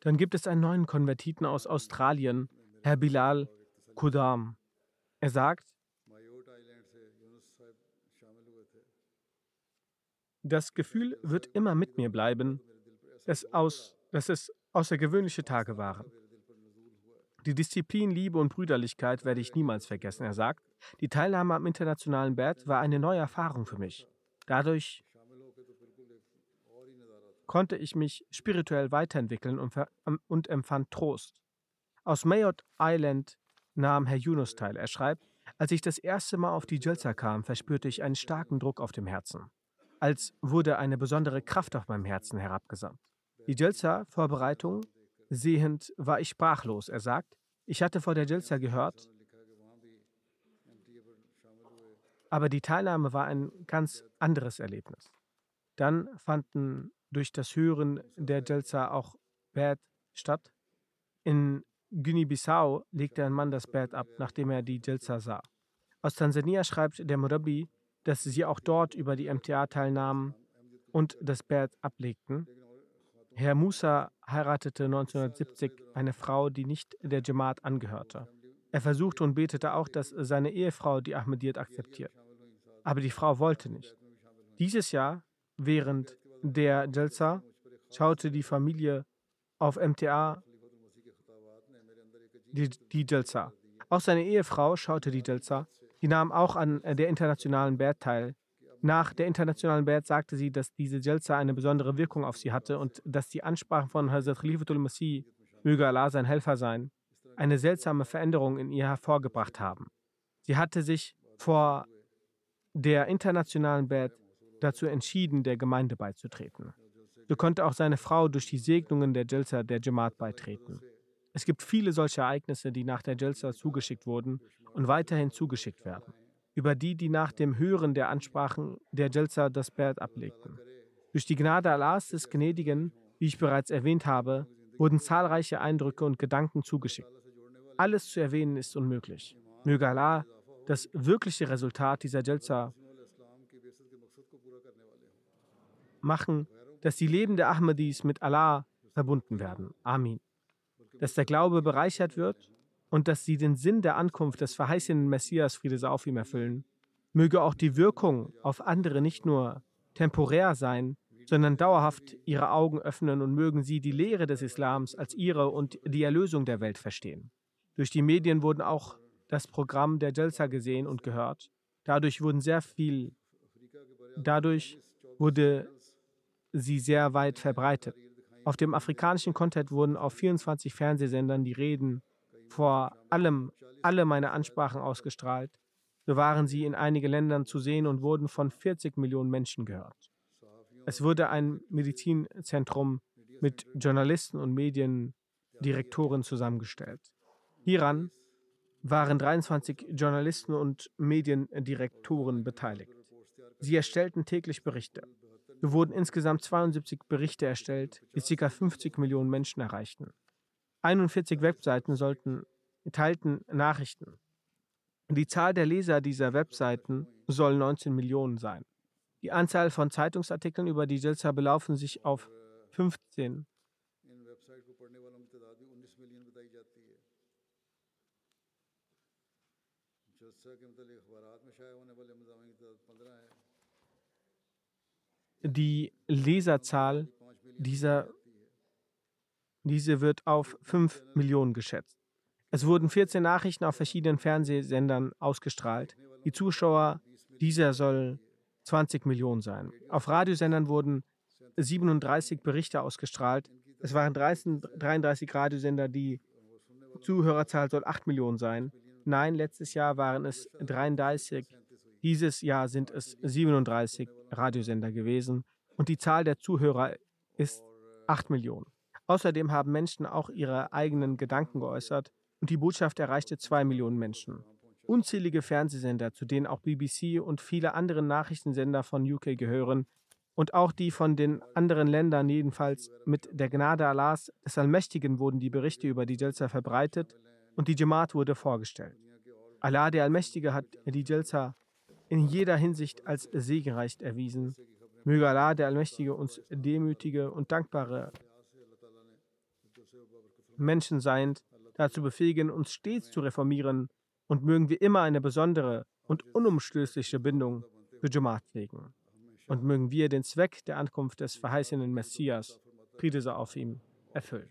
Dann gibt es einen neuen Konvertiten aus Australien, Herr Bilal Kudam. Er sagt, das Gefühl wird immer mit mir bleiben, dass, aus, dass es außergewöhnliche Tage waren. Die Disziplin, Liebe und Brüderlichkeit werde ich niemals vergessen. Er sagt, die Teilnahme am internationalen Bett war eine neue Erfahrung für mich. Dadurch konnte ich mich spirituell weiterentwickeln und, und empfand Trost. Aus Mayotte Island nahm Herr Yunus teil. Er schreibt, als ich das erste Mal auf die Jalsa kam, verspürte ich einen starken Druck auf dem Herzen. Als wurde eine besondere Kraft auf meinem Herzen herabgesandt. Die Jalsa-Vorbereitung sehend war ich sprachlos. Er sagt, ich hatte vor der Jalsa gehört, aber die Teilnahme war ein ganz anderes Erlebnis. Dann fanden durch das Hören der Jalsa auch Bad statt. In Guinea-Bissau legte ein Mann das Bett ab, nachdem er die Jalsa sah. Aus Tansania schreibt der Murabi, dass sie auch dort über die MTA teilnahmen und das Bett ablegten. Herr Musa heiratete 1970 eine Frau, die nicht der Jamaat angehörte. Er versuchte und betete auch, dass seine Ehefrau die Ahmadiyyat akzeptiert. Aber die Frau wollte nicht. Dieses Jahr, während der Jalsa, schaute die Familie auf MTA die, Jalsa. Auch seine Ehefrau schaute die Jalsa. Die nahm auch an der internationalen Bad teil. Nach der internationalen Bert sagte sie, dass diese Jalsa eine besondere Wirkung auf sie hatte und dass die Ansprachen von Hazrat Khalifatul Masih, möge Allah sein Helfer sein, eine seltsame Veränderung in ihr hervorgebracht haben. Sie hatte sich vor der internationalen Bert dazu entschieden, der Gemeinde beizutreten. So konnte auch seine Frau durch die Segnungen der Jalsa der Jamaat beitreten. Es gibt viele solche Ereignisse, die nach der Jalsa zugeschickt wurden und weiterhin zugeschickt werden über die, die nach dem Hören der Ansprachen der Jalsa das Bert ablegten. Durch die Gnade Allahs des Gnädigen, wie ich bereits erwähnt habe, wurden zahlreiche Eindrücke und Gedanken zugeschickt. Alles zu erwähnen ist unmöglich. Möge Allah das wirkliche Resultat dieser Jalsa machen, dass die Leben der Ahmadis mit Allah verbunden werden. Amin. Dass der Glaube bereichert wird und dass sie den Sinn der Ankunft des verheißenen Messias, Friede auf ihm, erfüllen. Möge auch die Wirkung auf andere nicht nur temporär sein, sondern dauerhaft ihre Augen öffnen und mögen sie die Lehre des Islams als ihre und die Erlösung der Welt verstehen. Durch die Medien wurden auch das Programm der Jalsa gesehen und gehört. Dadurch wurden sehr viel, dadurch wurde sie sehr weit verbreitet. Auf dem afrikanischen Kontinent wurden auf 24 Fernsehsendern die Reden vor allem alle meine Ansprachen ausgestrahlt, so waren sie in einigen Ländern zu sehen und wurden von 40 Millionen Menschen gehört. Es wurde ein Medizinzentrum mit Journalisten und Mediendirektoren zusammengestellt. Hieran waren 23 Journalisten und Mediendirektoren beteiligt. Sie erstellten täglich Berichte. Wurden insgesamt 72 Berichte erstellt, die ca. 50 Millionen Menschen erreichten. 41 Webseiten sollten, teilten Nachrichten. Die Zahl der Leser dieser Webseiten soll 19 Millionen sein. Die Anzahl von Zeitungsartikeln über die Jalsa belaufen sich auf 15. Die Leserzahl dieser diese wird auf 5 Millionen geschätzt. Es wurden 14 Nachrichten auf verschiedenen Fernsehsendern ausgestrahlt. Die Zuschauer dieser soll 20 Millionen sein. Auf Radiosendern wurden 37 Berichte ausgestrahlt. Es waren 33 Radiosender, die Zuhörerzahl soll 8 Millionen sein. Nein, letztes Jahr waren es 33. Dieses Jahr sind es 37 Radiosender gewesen und die Zahl der Zuhörer ist 8 Millionen. Außerdem haben Menschen auch ihre eigenen Gedanken geäußert und die Botschaft erreichte zwei Millionen Menschen. Unzählige Fernsehsender, zu denen auch BBC und viele andere Nachrichtensender von UK gehören, und auch die von den anderen Ländern jedenfalls mit der Gnade Allahs des Allmächtigen wurden die Berichte über die Jalsa verbreitet und die Jamaat wurde vorgestellt. Allah der Allmächtige hat die Jalsa in jeder Hinsicht als segenreich erwiesen. Möge Allah der Allmächtige uns demütige und dankbare Menschen seiend, dazu befähigen, uns stets zu reformieren und mögen wir immer eine besondere und unumstößliche Bindung für Jamaat pflegen. Und mögen wir den Zweck der Ankunft des verheißenen Messias, Friede sei auf ihm, erfüllen.